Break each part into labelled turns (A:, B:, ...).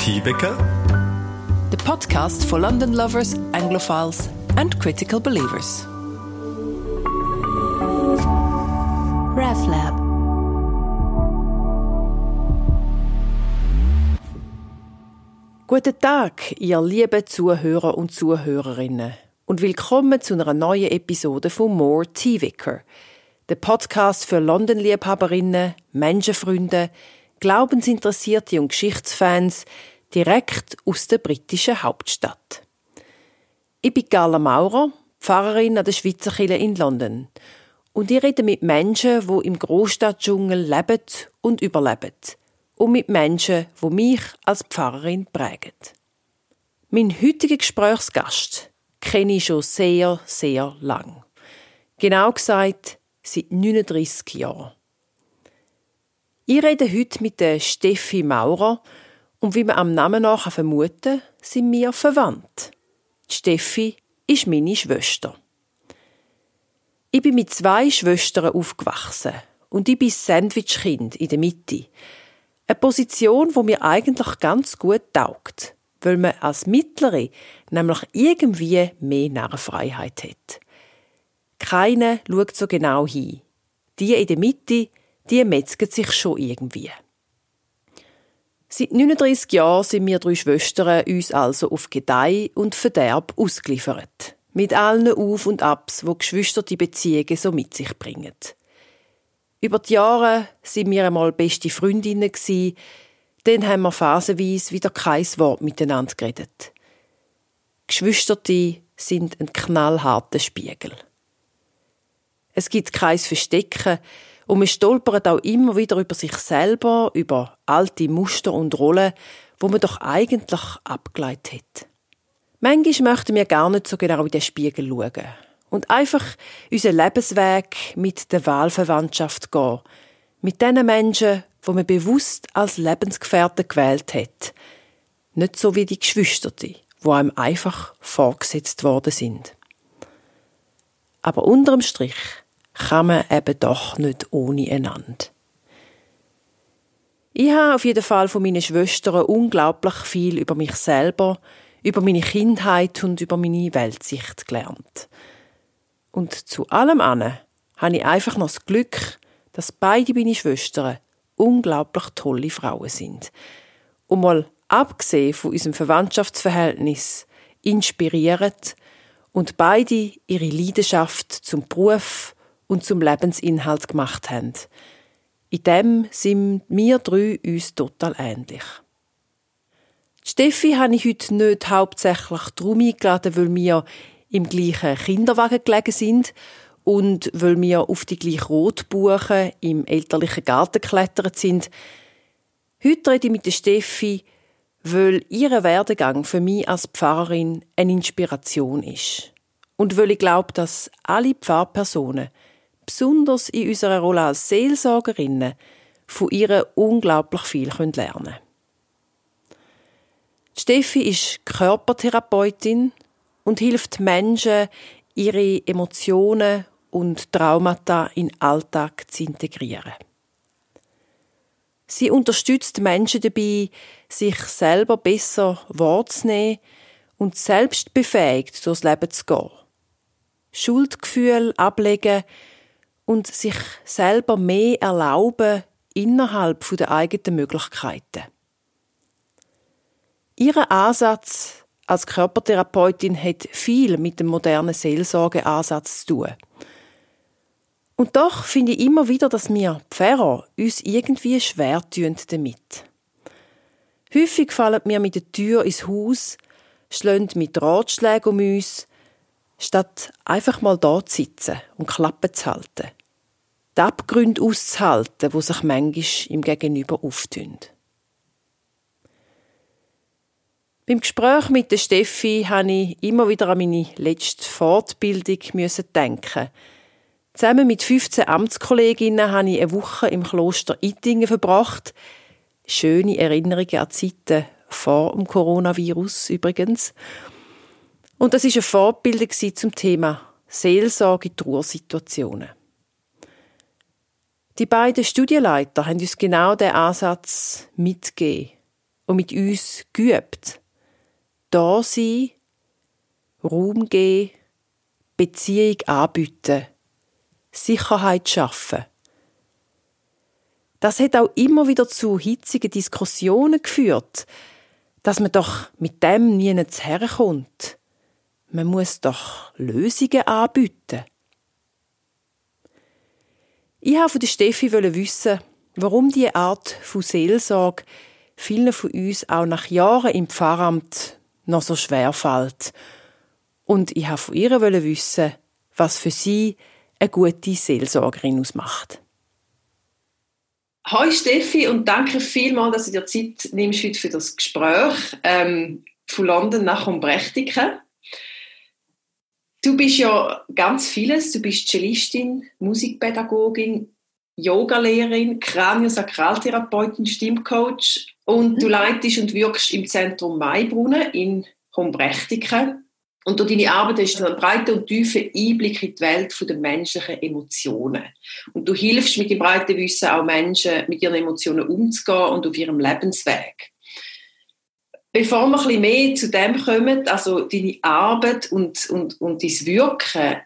A: T-Wecker,
B: the podcast for London lovers, Anglophiles, and critical believers. RevLab. Guten Tag, ihr lieben Zuhörer und Zuhörerinnen, und willkommen zu einer neuen Episode von More T-Wicker, der Podcast für London-Liebhaberinnen, Menschenfreunde, Glaubensinteressierte und Geschichtsfans direkt aus der britischen Hauptstadt. Ich bin Carla Maurer, Pfarrerin an der Schweizer Kirche in London. Und ich rede mit Menschen, die im Großstadtdschungel leben und überleben. Und mit Menschen, die mich als Pfarrerin prägen. Mein heutiger Gesprächsgast kenne ich schon sehr, sehr lang. Genau gesagt, seit 39 Jahren. Ich rede heute mit der Steffi Maurer und wie man am Namen nach vermuten sind wir verwandt. Steffi ist meine Schwester. Ich bin mit zwei Schwestern aufgewachsen und ich bin Sandwichkind in der Mitte. Eine Position, wo mir eigentlich ganz gut taugt, weil man als Mittlere nämlich irgendwie mehr Narrenfreiheit hat. Keine schaut so genau hin. Die in der Mitte die metzgen sich schon irgendwie. Seit 39 Jahren sind wir drei Schwestern uns also auf Gedeih und Verderb ausgeliefert. Mit allen Auf und Abs, wo Geschwister die Beziehungen so mit sich bringen. Über die Jahre sind wir einmal beste Freundinnen gsi, dann haben wir phasenweise wieder kein Wort miteinander geredet. Geschwister sind ein knallharter Spiegel. Es gibt kein Verstecken, und man stolpert auch immer wieder über sich selber, über alte Muster und Rollen, wo man doch eigentlich abgeleitet hat. Manchmal möchten wir gar nicht so genau in den Spiegel schauen und einfach unseren Lebensweg mit der Wahlverwandtschaft gehen. Mit den Menschen, wo man bewusst als Lebensgefährten gewählt hat. Nicht so wie die Geschwister, die einem einfach vorgesetzt worden sind. Aber unterm Strich kann man eben doch nicht ohne einander. Ich habe auf jeden Fall von meinen Schwestern unglaublich viel über mich selber, über meine Kindheit und über meine Weltsicht gelernt. Und zu allem anderen habe ich einfach noch das Glück, dass beide meine Schwestern unglaublich tolle Frauen sind. Und mal abgesehen von unserem Verwandtschaftsverhältnis inspiriert und beide ihre Leidenschaft zum Beruf und zum Lebensinhalt gemacht haben. In dem sind wir drei uns total ähnlich. Steffi habe ich heute nicht hauptsächlich darum eingeladen, weil wir im gleichen Kinderwagen gelegen sind und weil wir auf die gleichen Rotbuchen im elterlichen Garten geklettert sind. Heute rede ich mit Steffi, weil ihr Werdegang für mich als Pfarrerin eine Inspiration ist. Und weil ich glaube, dass alle Pfarrpersonen besonders in unserer Rolle als Seelsorgerinnen von ihr unglaublich viel lernen. Steffi ist Körpertherapeutin und hilft Menschen, ihre Emotionen und Traumata in den Alltag zu integrieren. Sie unterstützt Menschen dabei, sich selber besser wahrzunehmen und selbstbefähigt durchs Leben zu gehen. Schuldgefühl ablegen und sich selber mehr erlauben innerhalb der eigenen Möglichkeiten. Ihr Ansatz als Körpertherapeutin hat viel mit dem modernen Seelsorgeansatz zu tun. Und doch finde ich immer wieder, dass wir Pfarrer uns irgendwie schwer tun damit. Häufig fallen wir mit der Tür ins Haus, schlagen mit Ratschlägen um uns, statt einfach mal da zu sitzen und Klappe zu halten die Abgründe auszuhalten, wo sich manchmal im Gegenüber auftun. Beim Gespräch mit der Steffi musste ich immer wieder an meine letzte Fortbildung denken. Zusammen mit 15 Amtskolleginnen habe ich eine Woche im Kloster Ittingen verbracht. Schöne Erinnerungen an Zeiten vor dem Coronavirus übrigens. Und das ist eine Fortbildung zum Thema Seelsorge in Trauersituationen. Die beiden Studienleiter haben uns genau den Ansatz mitgegeben.
C: und mit uns geübt. Da sein, Raum geben, Beziehung anbieten, Sicherheit schaffen. Das hat auch immer wieder zu hitzigen Diskussionen geführt, dass man doch mit dem nie herkommt. Man muss doch Lösungen anbieten. Ich wollte von Steffi wissen, warum diese Art von Seelsorge vielen von uns auch nach Jahren im Pfarramt noch so schwer fällt. Und ich wollte von ihr wissen, was für sie eine gute Seelsorgerin ausmacht.
B: Hallo Steffi und danke vielmals, dass du dir Zeit nimmst heute für das Gespräch ähm, von London nach Umbrechtiken. Du bist ja ganz vieles. Du bist Cellistin, Musikpädagogin, Yogalehrerin, Kraniosakraltherapeutin, Stimmcoach und mhm. du leitest und wirkst im Zentrum Maibrunnen in Hombrechtiken. Und durch deine Arbeit hast du einen breiten und tiefen Einblick in die Welt der menschlichen Emotionen. Und du hilfst mit dem breiten Wissen auch Menschen, mit ihren Emotionen umzugehen und auf ihrem Lebensweg. Bevor wir ein mehr zu dem kommen, also deine Arbeit und, und, und dein Wirken,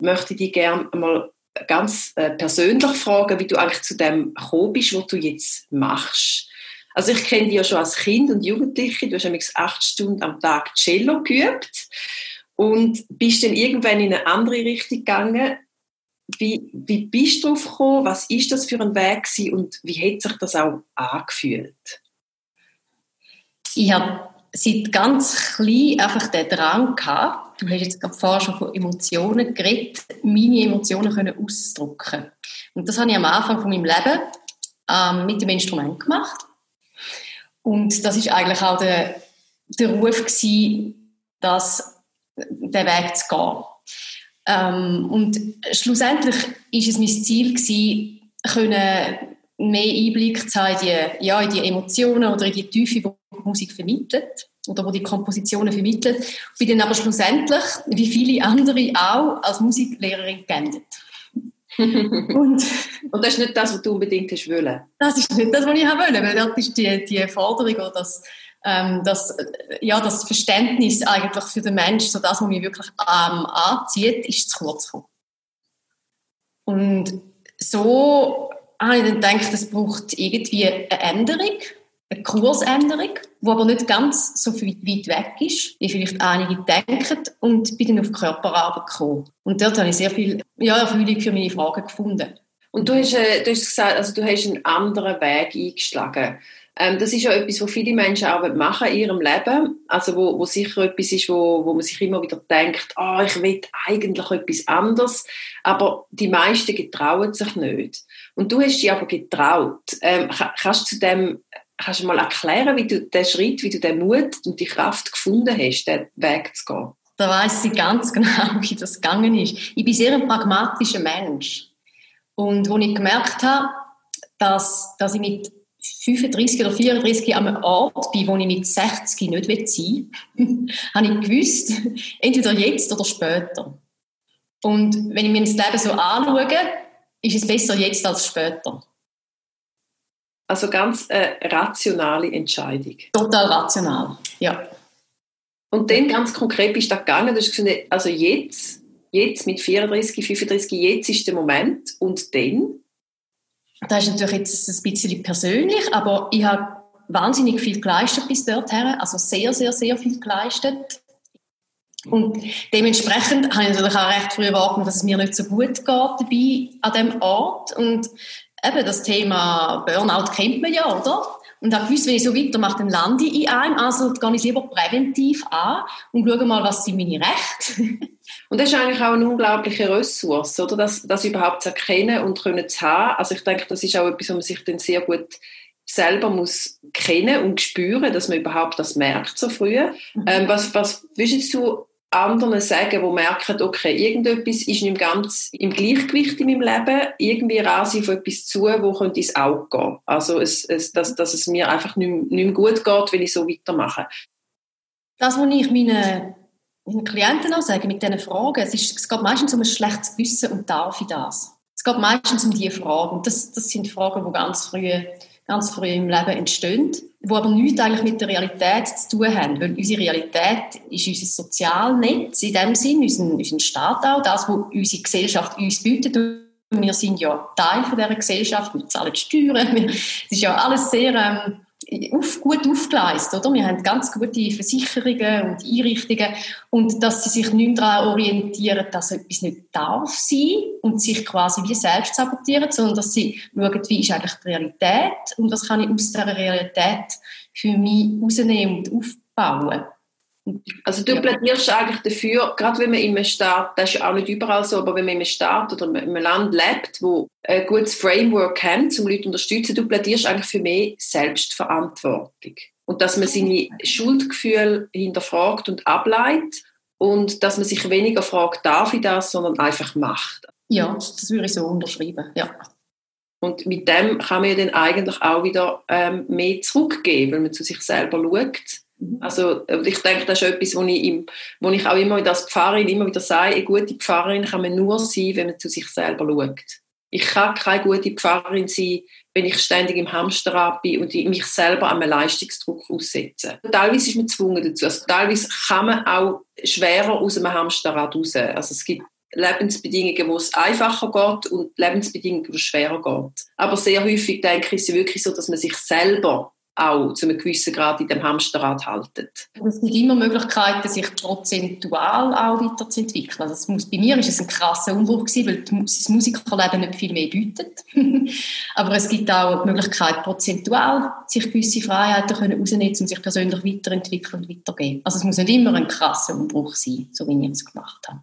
B: möchte ich dich gerne mal ganz äh, persönlich fragen, wie du eigentlich zu dem gekommen bist, was du jetzt machst. Also ich kenne dich ja schon als Kind und Jugendliche, du hast nämlich acht Stunden am Tag Cello geübt und bist dann irgendwann in eine andere Richtung gegangen. Wie, wie bist du drauf gekommen? Was ist das für ein Weg gewesen und wie hat sich das auch angefühlt?
D: Ich habe seit ganz klein einfach den Drang gehabt, du hast jetzt gerade vorher schon von Emotionen geredet, meine Emotionen können ausdrücken. Und das habe ich am Anfang von meinem Leben ähm, mit dem Instrument gemacht. Und das ist eigentlich auch der, der Ruf gewesen, dass den Weg zu gehen. Ähm, und schlussendlich ist es mein Ziel gewesen, können mehr Einblick zu haben in die, ja, in die Emotionen oder in die Tiefe, die die Musik vermittelt oder wo die Kompositionen vermittelt. Ich bin dann aber schlussendlich, wie viele andere auch, als Musiklehrerin geendet.
B: und, und das ist nicht das, was du unbedingt hast wollen?
D: Das ist nicht das, was ich wollte, weil das ist die, die Forderung oder das, ähm, das, ja, das Verständnis eigentlich für den Menschen, so das, was mich wirklich ähm, anzieht, ist zu kurz gekommen. Und so habe ich dann gedacht, es braucht irgendwie eine Änderung, eine Kursänderung, die aber nicht ganz so weit weg ist, wie vielleicht einige denken, und bin dann auf die Körperarbeit gekommen. Und dort habe ich sehr viel ja, Erfüllung für meine Fragen gefunden.
B: Und du hast, äh, du hast gesagt, also du hast einen anderen Weg eingeschlagen. Ähm, das ist ja etwas, was viele Menschen auch machen in ihrem Leben. Also wo, wo sicher etwas ist, wo, wo man sich immer wieder denkt, oh, ich will eigentlich etwas anderes. Aber die meisten getrauen sich nicht. Und du hast dich aber getraut. Ähm, kannst du zu dem kannst du mal erklären, wie du den Schritt, wie du den Mut und die Kraft gefunden hast, den Weg zu gehen?
D: Da weiß ich ganz genau, wie das gegangen ist. Ich bin sehr ein pragmatischer Mensch. Und als ich gemerkt habe, dass, dass ich mit 35 oder 34 an einem Ort bin, wo ich mit 60 nicht sein will, habe ich gewusst, entweder jetzt oder später. Und wenn ich mir das Leben so anschaue, ist es besser jetzt als später.
B: Also ganz eine rationale Entscheidung.
D: Total rational, ja.
B: Und dann ganz konkret bist du da gegangen, du hast gesagt, also jetzt, jetzt mit 34, 35, jetzt ist der Moment und dann?
D: Das ist natürlich jetzt ein bisschen persönlich, aber ich habe wahnsinnig viel geleistet bis dorthin, also sehr, sehr, sehr viel geleistet. Und dementsprechend habe ich natürlich auch recht früh wahrgenommen, dass es mir nicht so gut geht dabei an diesem Ort. Und eben das Thema Burnout kennt man ja, oder? Und habe gewusst, wenn ich so weitermache, dann lande ich in einem. Also gehe ich lieber präventiv an und schaue mal, was sind meine Rechte.
B: und das ist eigentlich auch eine unglaubliche Ressource, oder? Das, das überhaupt zu erkennen und können zu haben. Also ich denke, das ist auch etwas, was man sich dann sehr gut selber muss kennen und spüren, dass man überhaupt das merkt so früh. Mhm. Ähm, was, was würdest du anderen sagen, die merken, okay, irgendetwas ist nicht ganz im Gleichgewicht in meinem Leben, irgendwie rase ich auf etwas zu, wo könnte ins Auge gehen. Also, es, es, dass, dass es mir einfach nicht, nicht mehr gut geht, wenn ich so weitermache.
D: Das, was ich meinen, meinen Klienten auch sage, mit diesen Fragen, es, ist, es geht meistens um ein schlechtes Gewissen und darf ich das? Es geht meistens um diese Fragen. Das, das sind Fragen, die ganz früh, ganz früh im Leben entstehen. wo aber nichts eigentlich mit der Realität zu tun haben. Weil unsere Realität ist unser Sozialnetz in dem Sinn, unser Staat auch, das, was unsere Gesellschaft uns bietet. wir sind ja Teil von dieser Gesellschaft, wir zahlen Steuern, es ist ja alles sehr ähm, auf, gut aufgeleistet, oder? Wir haben ganz gute Versicherungen und Einrichtungen und dass sie sich nicht daran orientieren, dass etwas nicht darf sein und sich quasi wie selbst sabotieren, sondern dass sie schauen, wie ist eigentlich die Realität und was kann ich aus dieser Realität für mich rausnehmen und aufbauen.
B: Also du plädierst eigentlich dafür, gerade wenn man in einem Staat, das ist ja auch nicht überall so, aber wenn man in einem Staat oder in einem Land lebt, wo ein gutes Framework hat, um Leute zu unterstützen, du plädierst eigentlich für mehr Selbstverantwortung. Und dass man seine Schuldgefühle hinterfragt und ableitet und dass man sich weniger fragt, darf ich das, sondern einfach macht.
D: Ja, das würde ich so unterschreiben, ja.
B: Und mit dem kann man ja dann eigentlich auch wieder ähm, mehr zurückgeben, wenn man zu sich selber schaut. Also ich denke, das ist etwas, wo ich, wo ich auch immer als Pfarrerin immer wieder sage, eine gute Pfarrerin kann man nur sein, wenn man zu sich selber schaut. Ich kann keine gute Pfarrerin sein, wenn ich ständig im Hamsterrad bin und mich selber einem Leistungsdruck aussetze. Teilweise ist man gezwungen dazu. Also teilweise kann man auch schwerer aus einem Hamsterrad raus. Also es gibt Lebensbedingungen, wo es einfacher geht und Lebensbedingungen, wo es schwerer geht. Aber sehr häufig denke ich, ist es wirklich so, dass man sich selber auch zu einem gewissen Grad in dem Hamsterrad halten.
D: Es gibt immer Möglichkeiten, sich prozentual auch weiterzuentwickeln. Also es muss, bei mir ist es ein krasser Umbruch gewesen, weil das Musikerleben nicht viel mehr bietet. Aber es gibt auch die Möglichkeit, prozentual sich gewisse Freiheiten können rausnehmen, um sich persönlich weiterentwickeln und weitergeben. Also es muss nicht immer ein krasser Umbruch sein, so wie ich es gemacht habe.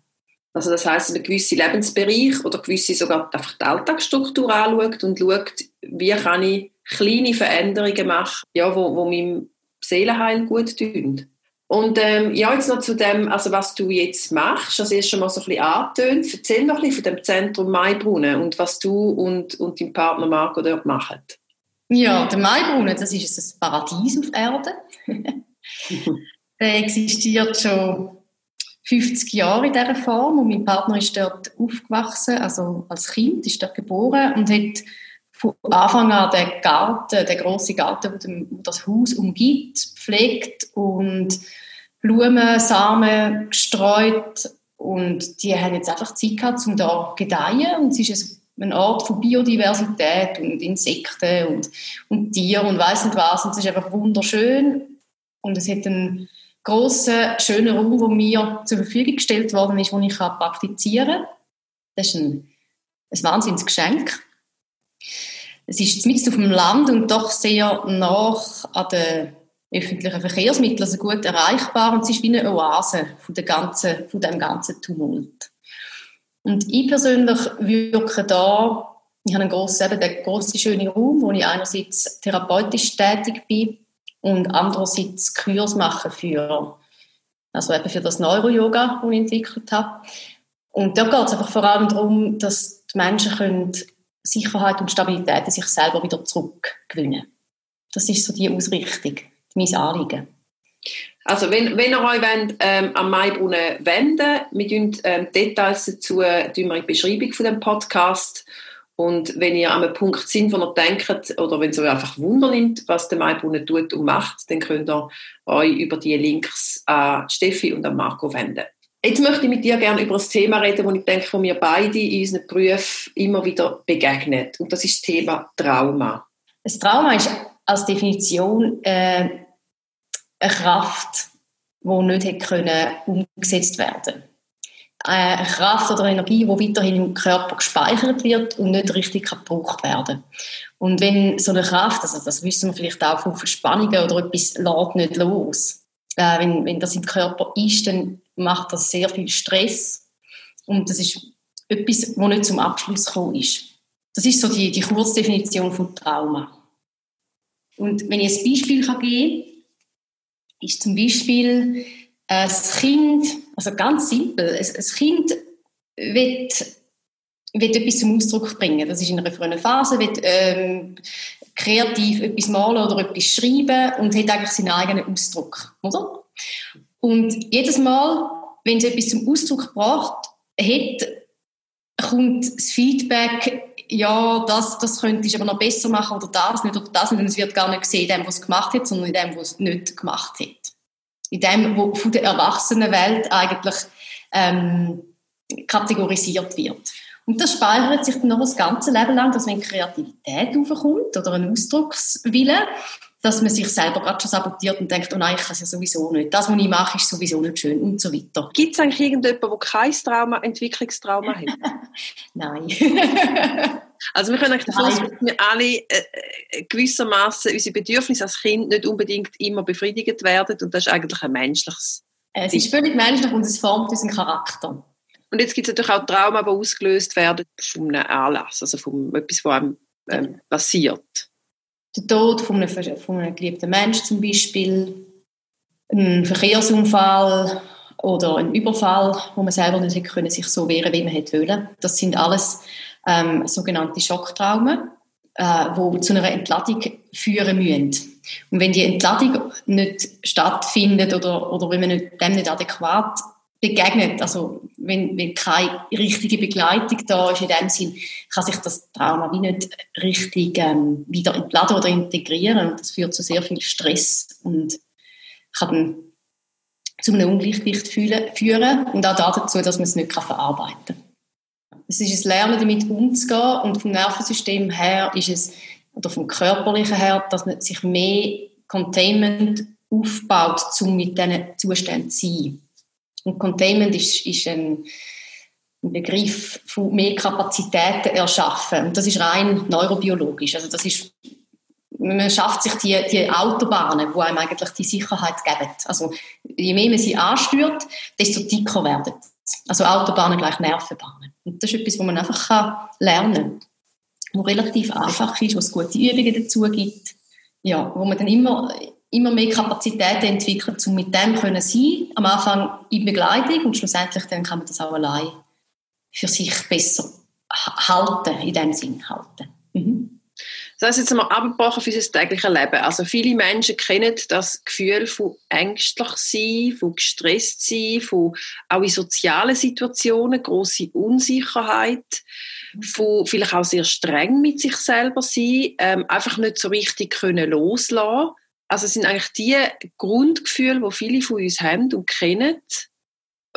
B: Also das heißt, ein gewisser Lebensbereich oder gewisse sogar einfach die Alltagsstruktur anschaut und schaut, wie kann ich kleine Veränderungen machen, ja, wo, wo meinem Seelenheil gut tun. Und ähm, ja, jetzt noch zu dem, also was du jetzt machst, also erst schon mal so ein bisschen angetönt. Erzähl noch ein bisschen von dem Zentrum Maibrunnen und was du und, und dein Partner Marco dort machen.
D: Ja, der Maibrunnen, das ist ein Paradies auf Erde. der existiert schon 50 Jahre in dieser Form und mein Partner ist dort aufgewachsen, also als Kind, ist dort geboren und hat von Anfang an den Garten, den grossen Garten, der das Haus umgibt, pflegt und Blumen, Samen gestreut. Und die haben jetzt einfach Zeit gehabt, um da zu gedeihen. Und es ist ein Ort von Biodiversität und Insekten und, und Tiere und weiss nicht was. Und es ist einfach wunderschön. Und es hat einen grossen, schönen Raum, der mir zur Verfügung gestellt worden ist, wo ich praktizieren kann. Das ist ein, ein Wahnsinnsgeschenk es ist mitten auf dem Land und doch sehr nach an den öffentlichen Verkehrsmitteln, also gut erreichbar und es ist wie eine Oase von, der ganzen, von dem ganzen Tumult. Und ich persönlich wirke da, ich habe einen grossen, eben den grossen, schönen Raum, wo ich einerseits therapeutisch tätig bin und andererseits Kurs mache für, also eben für das Neuro-Yoga, das ich entwickelt habe. Und da geht es einfach vor allem darum, dass die Menschen können Sicherheit und Stabilität in sich selber wieder zurückgewinnen. Das ist so die Ausrichtung, mein Anliegen.
B: Also wenn, wenn ihr euch wollt, ähm, am Maibrunnen wenden wir tun ähm, Details dazu in die Beschreibung von dem Podcast und wenn ihr an einem Punkt sind, wo ihr denkt oder wenn es euch einfach Wunder nimmt, was der Maibrunnen tut und macht, dann könnt ihr euch über die Links an Steffi und an Marco wenden. Jetzt möchte ich mit dir gerne über ein Thema reden, das ich denke, von mir beide in unseren Berufen immer wieder begegnet. Und das ist das Thema Trauma.
D: Das Trauma ist als Definition äh, eine Kraft, die nicht hätte können umgesetzt werden Eine Kraft oder Energie, die weiterhin im Körper gespeichert wird und nicht richtig gebraucht werden Und wenn so eine Kraft, also das wissen wir vielleicht auch von Verspannungen oder etwas lädt nicht los, äh, wenn, wenn das im Körper ist, dann macht das sehr viel Stress. Und das ist etwas, was nicht zum Abschluss gekommen ist. Das ist so die, die Kurzdefinition von Trauma. Und wenn ich ein Beispiel geben kann, ist zum Beispiel ein Kind, also ganz simpel, ein, Kind will, will etwas zum Ausdruck bringen. Das ist in einer frühen Phase, will ähm, kreativ etwas malen oder etwas schreiben und hat eigentlich seinen eigenen Ausdruck, oder? Und jedes Mal, wenn es etwas zum Ausdruck gebracht hat, kommt das Feedback ja, das, das könnte ich aber noch besser machen oder das nicht oder das nicht. Und es wird gar nicht gesehen in dem, was es gemacht hat, sondern in dem, was es nicht gemacht hat. In dem, wo von der Erwachsenenwelt eigentlich ähm, kategorisiert wird. Und das speichert sich dann noch das ganze Leben lang, dass wenn Kreativität aufkommt oder ein Ausdruckswille, dass man sich selber gerade schon sabotiert und denkt, oh nein, ich kann es ja sowieso nicht. Das, was ich mache, ist sowieso nicht schön und so weiter.
B: Gibt es eigentlich irgendjemanden, der kein Trauma, Entwicklungstrauma hat?
D: nein.
B: also wir können eigentlich davon ausgehen, dass wir alle äh, äh, gewissermaßen unsere Bedürfnisse als Kind nicht unbedingt immer befriedigt werden und das ist eigentlich ein menschliches.
D: Es ist völlig menschlich und es formt unseren Charakter.
B: Und jetzt gibt es natürlich auch Trauma, die ausgelöst werden von einem Anlass, also von etwas, was einem ähm, passiert
D: der Tod von einem, von einem geliebten Menschen zum Beispiel, ein Verkehrsunfall oder ein Überfall, wo man selber nicht hätte können, sich so wehren, wie man hätte wollen. Das sind alles ähm, sogenannte Schocktraumen, äh, wo zu einer Entladung führen müssen. Und wenn die Entladung nicht stattfindet oder, oder wenn man nicht, dem nicht adäquat begegnet, also wenn, wenn keine richtige Begleitung da ist, in dem Sinn, kann sich das Trauma wie nicht richtig ähm, wieder entladen oder integrieren und das führt zu sehr viel Stress und kann dann zu einem Ungleichgewicht führen und auch dazu, dass man es nicht verarbeiten kann. Es ist ein Lernen, damit umzugehen und vom Nervensystem her ist es, oder vom körperlichen her, dass man sich mehr Containment aufbaut, um mit diesen Zuständen zu sein. Und Containment ist, ist ein, ein Begriff von mehr Kapazitäten erschaffen. Und das ist rein neurobiologisch. Also das ist, man schafft sich die, die Autobahnen, die einem eigentlich die Sicherheit geben. Also je mehr man sie ansteuert, desto dicker werden Also Autobahnen gleich Nervenbahnen. Und das ist etwas, was man einfach kann lernen kann. Was relativ einfach ist, was gute Übungen dazu gibt. Ja, wo man dann immer immer mehr Kapazitäten entwickelt, um mit dem können sein. Am Anfang in Begleitung und schlussendlich dann kann man das auch allein für sich besser halten, in dem Sinn halten. Mhm.
B: Das heißt jetzt mal abgebrochen für unser tägliches Leben. Also viele Menschen kennen das Gefühl von ängstlich sein, von gestresst sein, von auch in sozialen Situationen große Unsicherheit, von vielleicht auch sehr streng mit sich selber sein, ähm, einfach nicht so richtig können loslassen also es sind eigentlich die Grundgefühle, die viele von uns haben und kennen,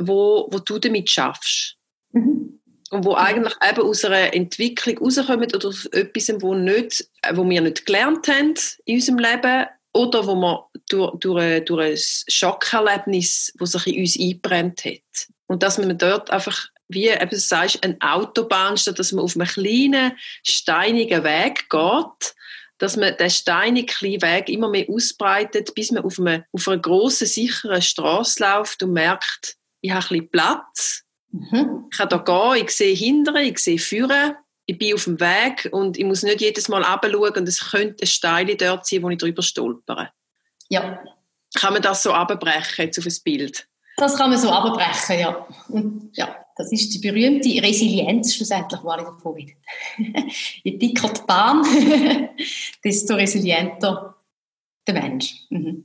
B: wo, wo du damit schaffst. Mhm. Und wo eigentlich eben aus einer Entwicklung rauskommen oder aus etwas, wo, nicht, wo wir nicht gelernt haben in unserem Leben oder wo man durch, durch, durch ein Schockerlebnis, das sich in uns eingebrennt hat. Und dass man dort einfach, wie eben du sagst, eine Autobahn, statt dass man auf einem kleinen, steinigen Weg geht, dass man den steinigen Weg immer mehr ausbreitet, bis man auf, einem, auf einer grossen, sicheren Straße läuft und merkt, ich habe ein bisschen Platz, mhm. ich kann da gehen, ich sehe hinterher, ich sehe vorne, ich bin auf dem Weg und ich muss nicht jedes Mal runterschauen und es könnte eine Steile dort sein, wo ich drüber stolpere.
D: Ja.
B: Kann man das so abbrechen jetzt auf ein Bild?
D: Das kann man so abbrechen, ja. Und ja, das ist die berühmte Resilienz schlussendlich, die alle davon reden. Je dicker die Bahn, desto resilienter der Mensch. Mhm.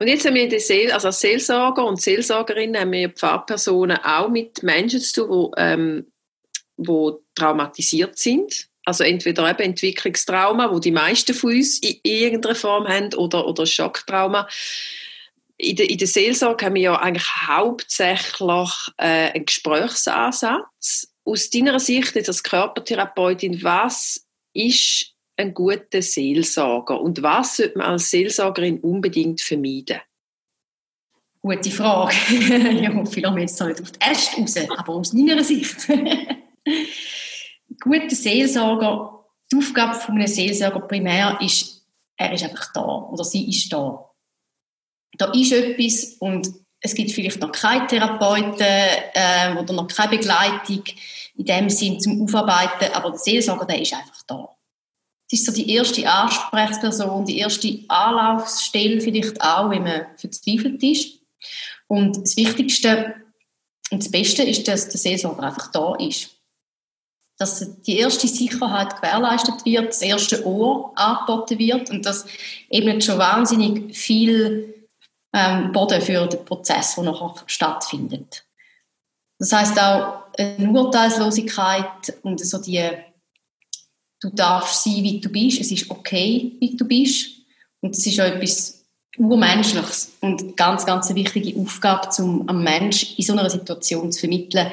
B: Und jetzt haben wir die Seel also als Seelsorger und Seelsorgerinnen haben wir Pfarrpersonen auch mit Menschen zu tun, die, ähm, traumatisiert sind. Also entweder eben Entwicklungstrauma, wo die meisten von uns in irgendeiner Form haben, oder, oder Schocktrauma in der, in der Seelsorge haben wir ja eigentlich hauptsächlich äh, einen Gesprächsansatz. Aus deiner Sicht jetzt als Körpertherapeutin, was ist ein guter Seelsorger und was sollte man als Seelsorgerin unbedingt vermeiden?
D: Gute Frage. ich hoffe, ich lasse jetzt nicht auf die Äste raus, aber aus meiner Sicht. guter Seelsorger, die Aufgabe von einem Seelsorger primär ist, er ist einfach da oder sie ist da da ist etwas und es gibt vielleicht noch keine Therapeuten äh, oder noch keine Begleitung in dem Sinn zum Aufarbeiten, aber der Seelsorger, der ist einfach da. Es ist so die erste Ansprechperson, die erste Anlaufstelle vielleicht auch, wenn man verzweifelt ist. Und das Wichtigste und das Beste ist, dass der Seelsorger einfach da ist. Dass die erste Sicherheit gewährleistet wird, das erste Ohr angeboten wird und dass eben schon wahnsinnig viel ähm, Boden für den Prozess, der nachher stattfindet. Das heißt auch eine Urteilslosigkeit und so die Du darfst sein, wie du bist. Es ist okay, wie du bist. Und das ist auch etwas Urmenschliches und ganz, ganz eine wichtige Aufgabe, um am Mensch in so einer Situation zu vermitteln.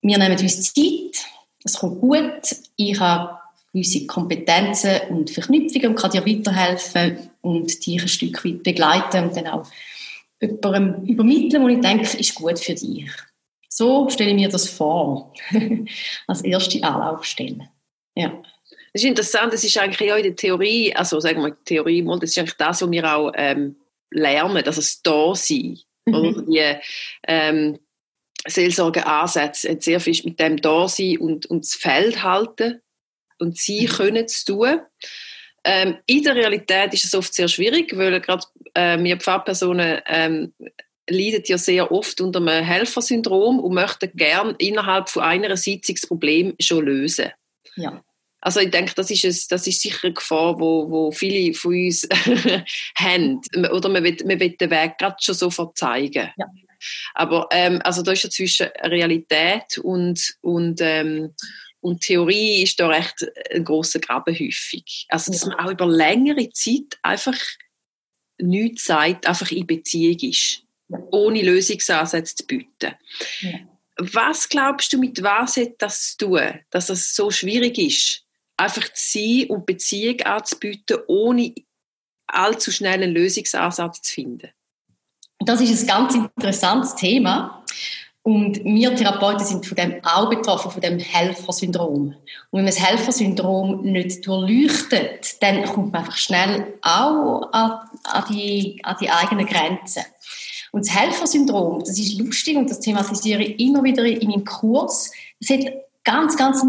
D: Wir nehmen uns Zeit, es kommt gut, ich habe gewisse Kompetenzen und Verknüpfungen und kann dir weiterhelfen und dich ein Stück weit begleiten und dann auch jemandem übermitteln, wo ich denke, ist gut für dich. So stelle ich mir das vor, als erste Anlaufstelle. Ja.
B: Das ist interessant, das ist eigentlich auch in der Theorie, also sagen wir Theorie, das ist eigentlich das, was wir auch ähm, lernen, dass es da sein. Mhm. Oder die ähm, Seelsorgeansätze hat sehr viel mit dem da sein und, und das Feld halten und sie mhm. können es tun. Ähm, in der Realität ist es oft sehr schwierig, weil gerade äh, wir Pfarrpersonen ähm, leiden ja sehr oft unter einem Helfersyndrom und möchten gerne innerhalb von einer Sitzung das Problem schon lösen. Ja. Also ich denke, das ist, ein, das ist sicher eine Gefahr, wo, wo viele von uns haben. Oder man will, man will den Weg gerade schon sofort zeigen. Ja. Aber ähm, also da ist ja zwischen Realität und, und, ähm, und Theorie ist da recht ein großer Graben häufig. Also dass man auch über längere Zeit einfach nichts sagt, einfach in Beziehung ist, ohne Lösungsansätze zu bieten. Ja. Was glaubst du, mit was hat das zu tun, dass es so schwierig ist, einfach zu sein und Beziehung anzubieten, ohne allzu schnell einen Lösungsansatz zu finden?
D: Das ist ein ganz interessantes Thema. Und wir Therapeuten sind von dem auch betroffen, von dem Helfersyndrom. Und wenn man das Helfersyndrom nicht durchleuchtet, dann kommt man einfach schnell auch an, an, die, an die eigenen Grenzen. Und das Helfersyndrom, das ist lustig und das thematisiere ich immer wieder in meinem Kurs. Es hat ganz, ganz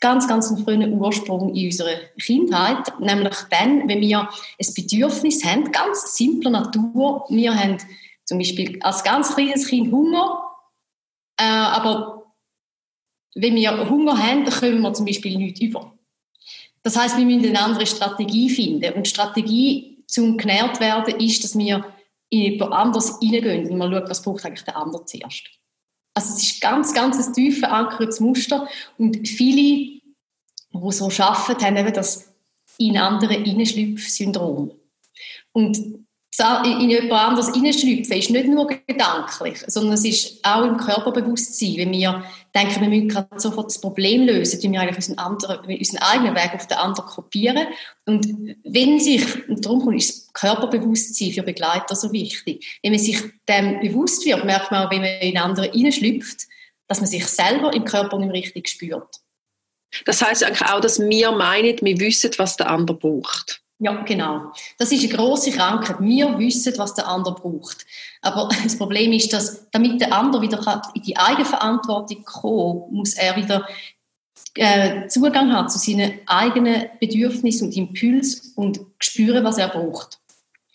D: ganz, ganz einen frühen Ursprung in unserer Kindheit, nämlich dann, wenn wir ein Bedürfnis haben, ganz simpler Natur. Wir haben zum Beispiel als ganz kleines Kind Hunger, äh, aber wenn wir Hunger haben, dann können wir zum Beispiel nichts über. Das heißt, wir müssen eine andere Strategie finden. Und die Strategie zum genährt werden ist, dass wir in jemand anderes reingehen und man schaut, was braucht eigentlich der andere zuerst. Also es ist ganz, ganz ein tief verankertes Muster und viele, die so arbeiten, haben eben das in andere Innenschlüpf-Syndrom. Und in jemand anderes hineinschlüpfen, ist nicht nur gedanklich, sondern es ist auch im Körperbewusstsein. Wenn wir denken, wir müssen gerade sofort das Problem lösen, tun wir eigentlich unseren, anderen, unseren eigenen Weg auf den anderen kopieren. Und wenn sich, und darum ist das Körperbewusstsein für Begleiter so wichtig, wenn man sich dem bewusst wird, merkt man auch, wenn man in andere hineinschlüpft, dass man sich selber im Körper nicht richtig spürt.
B: Das heißt eigentlich auch, dass wir meinen, wir wissen, was der andere braucht.
D: Ja, genau. Das ist eine große Krankheit. Wir wissen, was der andere braucht. Aber das Problem ist, dass damit der andere wieder in die Eigenverantwortung kommen muss er wieder äh, Zugang haben zu seinen eigenen Bedürfnissen und Impulsen und spüren, was er braucht.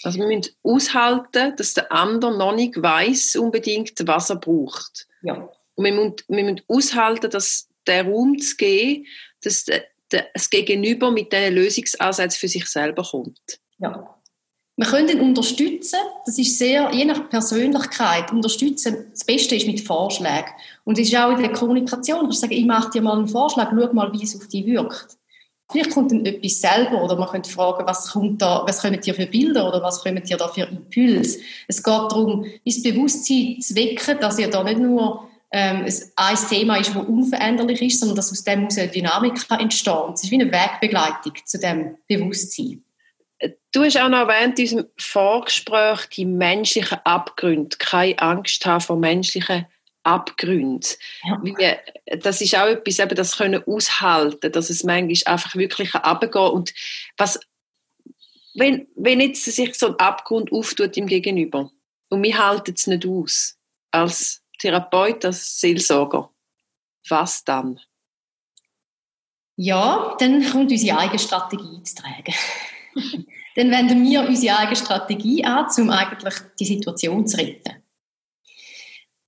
B: Also wir müssen aushalten, dass der andere noch nicht weiß unbedingt, was er braucht. Ja. Und wir müssen, wir müssen aushalten, dass der Raum zu geben, dass das Gegenüber mit diesen Lösungsansätzen für sich selber kommt.
D: Ja. Wir können ihn unterstützen, das ist sehr, je nach Persönlichkeit, unterstützen, das Beste ist mit Vorschlägen. Und es ist auch in der Kommunikation, ich sage, ich mache dir mal einen Vorschlag, schau mal, wie es auf dich wirkt. Vielleicht kommt dann etwas selber oder man könnte fragen, was kommt da, was kommen dir für Bilder oder was kommen dir da für Impulse. Es geht darum, das Bewusstsein zu wecken, dass ihr da nicht nur ähm, ein Thema ist, das unveränderlich ist, sondern dass aus dem eine Dynamik entstehen kann. Es ist wie eine Wegbegleitung zu dem Bewusstsein.
B: Du hast auch noch erwähnt in diesem Vorgespräch die menschlichen Abgründe. Keine Angst haben vor menschlichen Abgründen. Ja. Das ist auch etwas, eben, das können aushalten, dass es manchmal einfach wirklich abgeht. Und was, wenn, wenn jetzt sich so ein Abgrund auftut im Gegenüber und wir halten es nicht aus, als Therapeut, als Seelsorger. Was dann?
D: Ja, dann kommt unsere eigene Strategie zu tragen. dann wenden wir unsere eigene Strategie an, um eigentlich die Situation zu retten.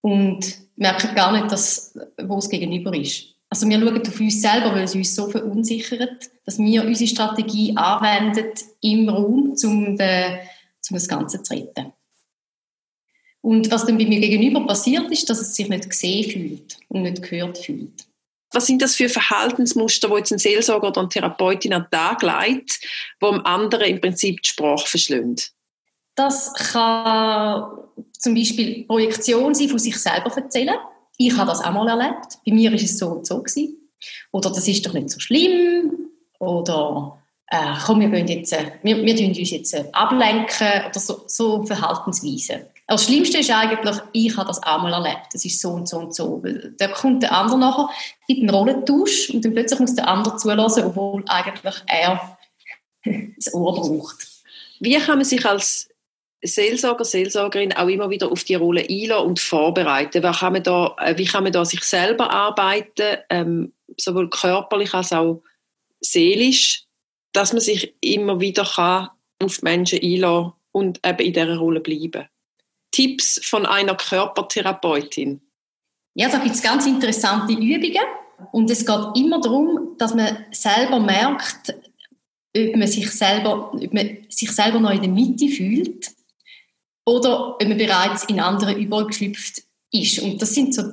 D: Und merken gar nicht, dass, wo es gegenüber ist. Also wir schauen auf uns selber, weil es uns so verunsichert, dass wir unsere Strategie anwenden im Raum, um, den, um das Ganze zu retten. Und was dann bei mir gegenüber passiert ist, dass es sich nicht gesehen fühlt und nicht gehört fühlt.
B: Was sind das für Verhaltensmuster, wo jetzt ein Seelsorger oder eine Therapeutin an den Tag legt, wo dem anderen im Prinzip die Sprache verschlünd?
D: Das kann zum Beispiel Projektion sein von sich selber erzählen. Ich habe das auch mal erlebt. Bei mir ist es so und so gewesen. Oder das ist doch nicht so schlimm. Oder äh, komm, wir, gehen jetzt, äh, wir, wir uns jetzt äh, ablenken. Oder so, so Verhaltensweisen. Das Schlimmste ist eigentlich, ich habe das auch mal erlebt. Das ist so und so und so. Da kommt der andere nachher, gibt einen Rollentausch und dann plötzlich muss der andere zulassen, obwohl eigentlich er das Ohr braucht.
B: Wie kann man sich als Seelsorger, Seelsorgerin auch immer wieder auf die Rolle einlassen und vorbereiten? Wie kann man da, äh, wie kann man da sich selber arbeiten, ähm, sowohl körperlich als auch seelisch, dass man sich immer wieder kann auf Menschen einlassen und eben in dieser Rolle bleiben? Tipps von einer Körpertherapeutin?
D: Ja, da gibt es ganz interessante Übungen und es geht immer darum, dass man selber merkt, ob man sich selber, ob man sich selber noch in der Mitte fühlt oder ob man bereits in andere übergeschlüpft ist. Und das sind so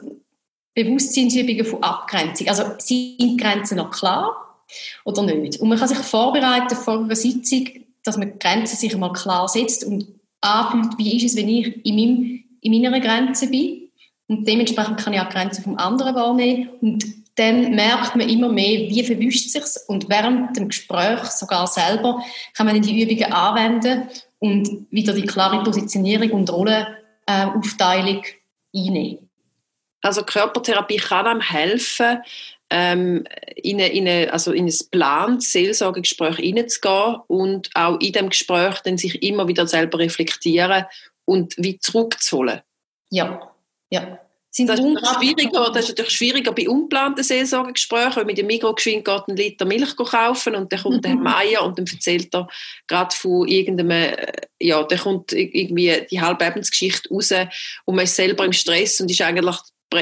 D: Bewusstseinsübungen von Abgrenzung. Also sind Grenzen noch klar oder nicht? Und man kann sich vorbereiten vor einer Sitzung, dass man Grenzen sich mal klar setzt und anfühlt, wie ist es, wenn ich in, meinem, in meiner Grenze bin. Und dementsprechend kann ich auch die Grenzen vom anderen wahrnehmen. Und dann merkt man immer mehr, wie verwischt sich und während dem Gespräch sogar selber kann man die Übungen anwenden und wieder die klare Positionierung und Rollenaufteilung einnehmen.
B: Also Körpertherapie kann einem helfen, ähm, in, eine, in, eine, also in ein geplantes Seelsorgegespräch hineinzugehen und auch in dem Gespräch dann sich immer wieder selber reflektieren und wie zurückzuholen.
D: Ja, ja.
B: Sind das, ist schwieriger, das ist natürlich schwieriger bei unplanten Seelsorgegesprächen, weil mit dem Mikro geschwind geht einen Liter Milch kaufen und dann kommt mhm. der Meier und dann erzählt er gerade von irgendeinem, äh, ja, dann kommt irgendwie die Halbebensgeschichte raus und man ist selber im Stress und ist eigentlich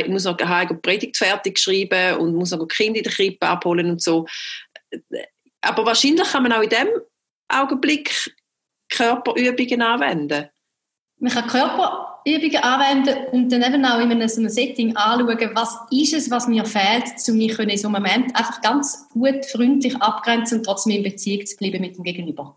B: muss noch eine Predigt fertig schreiben und muss noch Kind in der Krippe abholen und so. Aber wahrscheinlich kann man auch in dem Augenblick Körperübungen anwenden.
D: Man kann Körperübungen anwenden und dann eben auch in einem, so einem Setting anschauen, was ist es, was mir fehlt, um mich in so einem Moment einfach ganz gut, freundlich abgrenzen und trotzdem in Beziehung zu bleiben mit dem Gegenüber.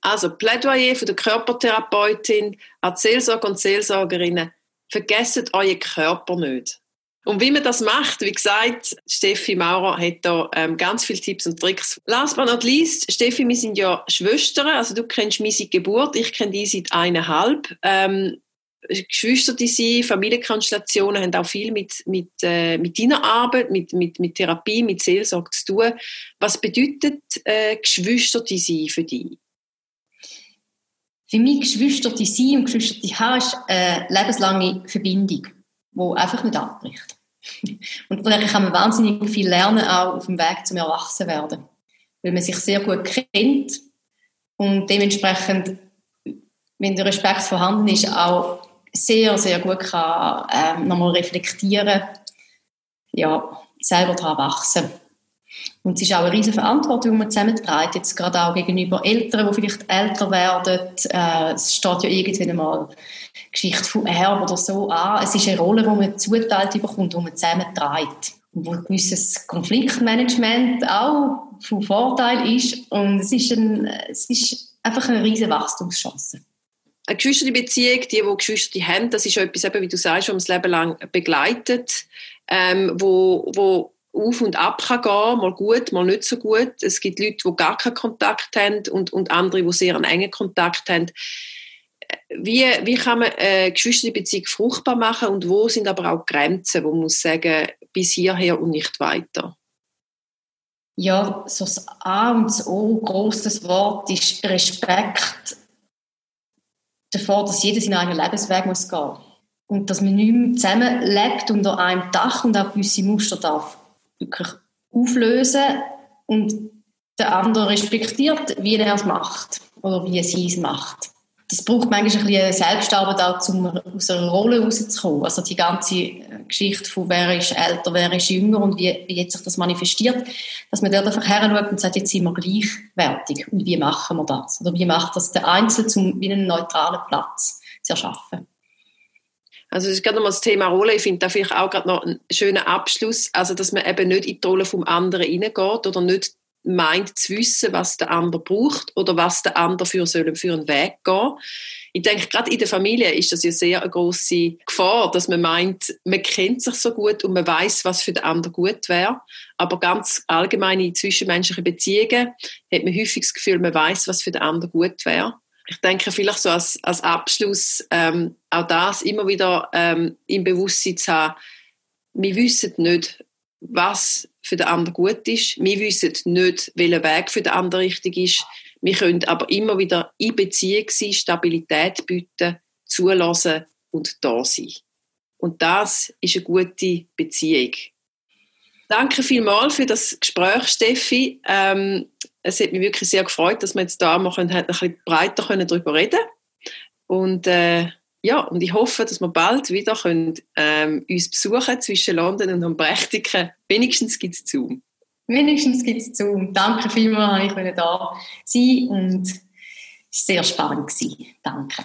B: Also Plädoyer von der Körpertherapeutin an Seelsorger und Seelsorgerinnen vergesst euren Körper nicht. Und wie man das macht, wie gesagt, Steffi Maurer hat da ähm, ganz viele Tipps und Tricks. Last but not least, Steffi, wir sind ja Schwestern, also du kennst mich seit Geburt, ich kenne die seit eineinhalb. Ähm, Geschwister, die sie, Familienkonstellationen haben auch viel mit, mit, äh, mit deiner Arbeit, mit, mit, mit Therapie, mit Seelsorge zu tun. Was bedeutet äh, Geschwister, die sie für dich?
D: Für mich Geschwister die sein und Geschwister die haben ist eine lebenslange Verbindung, die einfach nicht abbricht. Und von kann man wahnsinnig viel lernen, auch auf dem Weg zum Erwachsenwerden. Weil man sich sehr gut kennt und dementsprechend, wenn der Respekt vorhanden ist, auch sehr, sehr gut kann ähm, nochmal reflektieren, ja, selber daran wachsen. Und es ist auch eine riesige Verantwortung, die man zusammenträgt, jetzt gerade auch gegenüber Eltern, die vielleicht älter werden. Äh, es steht ja irgendwann mal Geschichte von Erb oder so an. Es ist eine Rolle, die man zuteilt bekommt, die man zusammenträgt. Und wo ein gewisses Konfliktmanagement auch von Vorteil ist. Und es ist, ein, es ist einfach eine riesige Wachstumschance
B: eine Geschwisterbeziehung, die, die Geschwister haben, das ist etwas, eben, wie du sagst, was das Leben lang begleitet, ähm, wo, wo auf und ab kann gehen, mal gut, mal nicht so gut. Es gibt Leute, die gar keinen Kontakt haben und, und andere, die sehr einen engen Kontakt haben. Wie, wie kann man eine Geschwisterbeziehung fruchtbar machen und wo sind aber auch Grenzen, wo man muss sagen, bis hierher und nicht weiter?
D: Ja, so das A und das O, grosses Wort, ist Respekt davor, dass jeder seinen eigenen Lebensweg muss gehen und dass man nicht mehr zusammenlebt unter einem Dach und auch gewisse Muster darf wirklich auflösen und der andere respektiert, wie er es macht oder wie sie es macht. Das braucht manchmal ein bisschen Selbstarbeit auch, um aus einer Rolle rauszukommen. Also die ganze äh, Geschichte von wer ist älter, wer ist jünger und wie, wie jetzt sich das manifestiert, dass man dort einfach heranschaut und sagt, jetzt sind wir gleichwertig und wie machen wir das? Oder wie macht das der Einzelne, um einen neutralen Platz zu erschaffen?
B: Also es ist gerade noch mal das Thema Rolle. Ich finde da vielleicht auch gerade noch einen schönen Abschluss. Also dass man eben nicht in die Rolle vom anderen hineingeht oder nicht meint zu wissen, was der andere braucht oder was der andere für, soll, für einen Weg gehen. Ich denke, gerade in der Familie ist das ja sehr eine große Gefahr, dass man meint, man kennt sich so gut und man weiß, was für den anderen gut wäre. Aber ganz allgemeine zwischenmenschliche Beziehungen hat man häufig das Gefühl, man weiß, was für den anderen gut wäre. Ich denke, vielleicht so als, als Abschluss ähm, auch das immer wieder ähm, im Bewusstsein zu haben, wir wissen nicht, was für den anderen gut ist. Wir wissen nicht, welcher Weg für den anderen richtig ist. Wir können aber immer wieder in Beziehung sein, Stabilität bieten, zulassen und da sein. Und das ist eine gute Beziehung. Danke vielmals für das Gespräch, Steffi. Ähm, es hat mich wirklich sehr gefreut, dass wir jetzt da mal ein bisschen breiter darüber reden können. Und äh, ja, und ich hoffe, dass wir bald wieder können, ähm, uns besuchen zwischen London und Brechtiken. Wenigstens gibt es Zoom.
D: Wenigstens gibt es Zoom. Danke vielmals, ich konnte da sein und es war sehr spannend. Danke.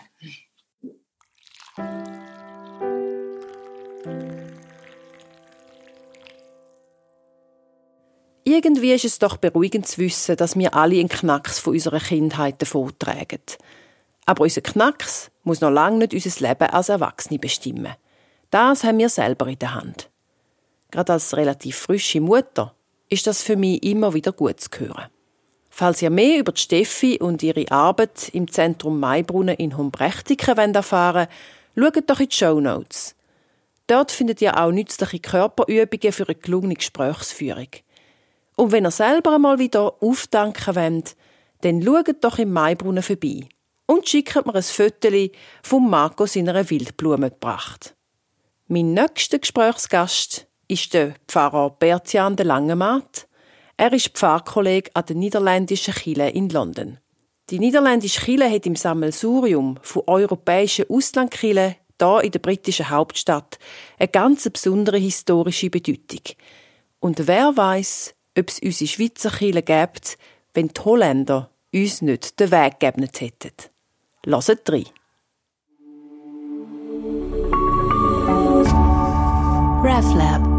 C: Irgendwie ist es doch beruhigend zu wissen, dass wir alle einen Knacks von unserer Kindheit davontragen. Aber unser Knacks muss noch lange nicht unser Leben als Erwachsene bestimmen. Das haben wir selber in der Hand. Gerade als relativ frische Mutter ist das für mich immer wieder gut zu hören. Falls ihr mehr über Steffi und ihre Arbeit im Zentrum Maibrunnen in Humbrechtiken erfahren wollt, schaut doch in die Show Notes. Dort findet ihr auch nützliche Körperübungen für eine gelungene Gesprächsführung. Und wenn ihr selber einmal wieder aufdanken wollt, dann schaut doch im Maibrunnen vorbei und schickt mir ein Foto vom Marco seiner Wildblume gebracht. Mein nächster Gesprächsgast ist der Pfarrer Bertian de Langemaat. Er ist Pfarrkollege an der niederländischen Chile in London. Die niederländische Chile hat im Sammelsurium von europäischen Auslandkirchen hier in der britischen Hauptstadt eine ganz besondere historische Bedeutung. Und wer weiß, ob es unsere Schweizer Kirche gibt, wenn die Holländer uns nicht den Weg gegeben hätten. Hört rein. RefLab